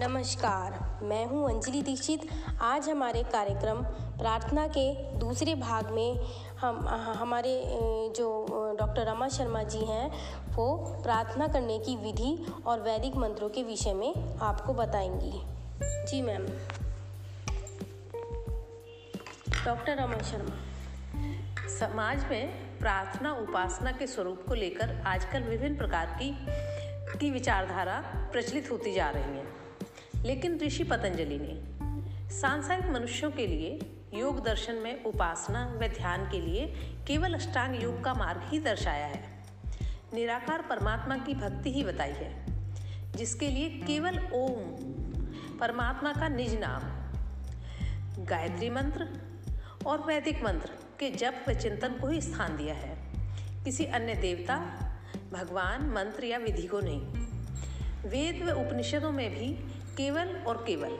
नमस्कार, मैं हूँ अंजलि दीक्षित। आज हमारे कार्यक्रम प्रार्थना के दूसरे भाग में हम, हमारे जो डॉक्टर रमा शर्मा जी हैं, वो प्रार्थना करने की विधि और वैदिक मंत्रों के विषय में आपको बताएँगी। जी मैम। डॉक्टर रमा शर्मा। समाज में प्रार्थना उपासना के स्वरूप को लेकर आजकल विभिन्न प्रकार की की विचारधारा प्रचलित होती जा रही है। लेकिन ऋषि पतंजलि ने सांसारिक मनुष्यों के लिए योग दर्शन में उपासना व ध्यान के लिए केवल अष्टांग योग का मार्ग ही दर्शाया है। निराकार परमात्मा की भक्ति ही बताई है, जिसके लिए केवल ओम, परमात्मा का निज नाम, गायत्री मंत्र और वैदिक मंत्र के जप व चिंतन को ही स्थान दिया है। किसी अन्य देवता, भगवान, मंत्र या विधि को नहीं। वेद व उपनिषदों में भी केवल और केवल।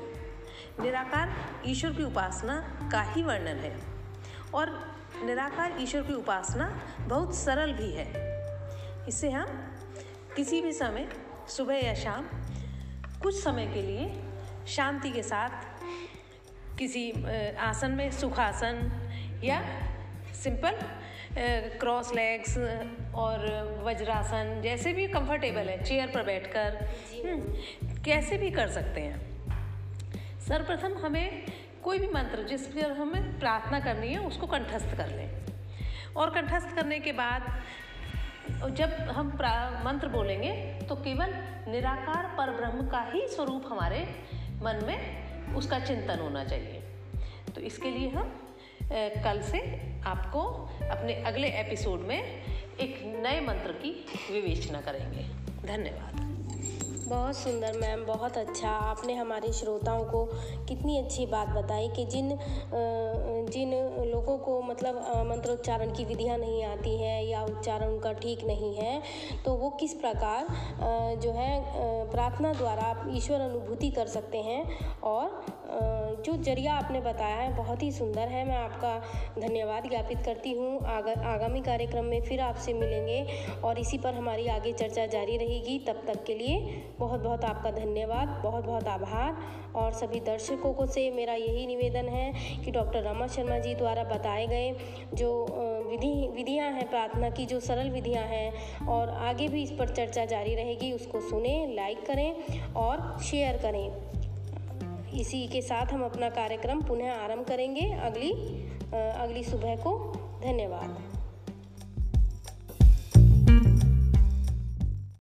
निराकार ईश्वर की उपासना का ही वर्णन है। और निराकार ईश्वर की उपासना बहुत सरल भी है। इसे हम किसी भी समय सुबह या शाम कुछ समय के लिए शांति के साथ किसी आसन में सुखासन या सिंपल क्रॉस लेग्स और वज्रासन जैसे भी कंफर्टेबल है चेयर पर बैठकर। कैसे भी कर सकते हैं। सर्वप्रथम हमें कोई भी मंत्र जिस पर हमें प्रार्थना करनी है, उसको कंठस्थ कर लें। और कंठस्थ करने के बाद, जब हम मंत्र बोलेंगे तो केवल निराकार पर ब्रह्म का ही स्वरूप हमारे मन में उसका चिंतन होना चाहिए। तो इसके लिए हम कल से आपको अपने अगले एपिसोड में एक नए मंत्र की विवेचना करेंगे। धन्यवाद। बहुत सुंदर मैम, बहुत अच्छा। आपने हमारे श्रोताओं को कितनी अच्छी बात बताई कि जिन जिन लोगों को मतलब मंत्रोच्चारण की विधियाँ नहीं आती हैं या उच्चारण उनका ठीक नहीं है तो वो किस प्रकार जो है प्रार्थना द्वारा ईश्वर अनुभूति कर सकते हैं और जो ज़रिया आपने बताया है बहुत ही सुंदर है। मैं आपका धन्यवाद ज्ञापित करती हूँ। आगा, आगामी कार्यक्रम में फिर आपसे मिलेंगे और इसी पर हमारी आगे चर्चा जारी रहेगी। तब तक के लिए बहुत बहुत आपका धन्यवाद बहुत बहुत आभार। और सभी दर्शकों को से मेरा यही निवेदन है कि डॉक्टर रमा शर्मा जी द्वारा बताए गए जो विधि विधियाँ हैं प्रार्थना की जो सरल विधियाँ हैं और आगे भी इस पर चर्चा जारी रहेगी उसको सुने लाइक करें और शेयर करें। इसी के साथ हम अपना कार्यक्रम पुनः आरंभ करेंगे अगली अगली सुबह को। धन्यवाद।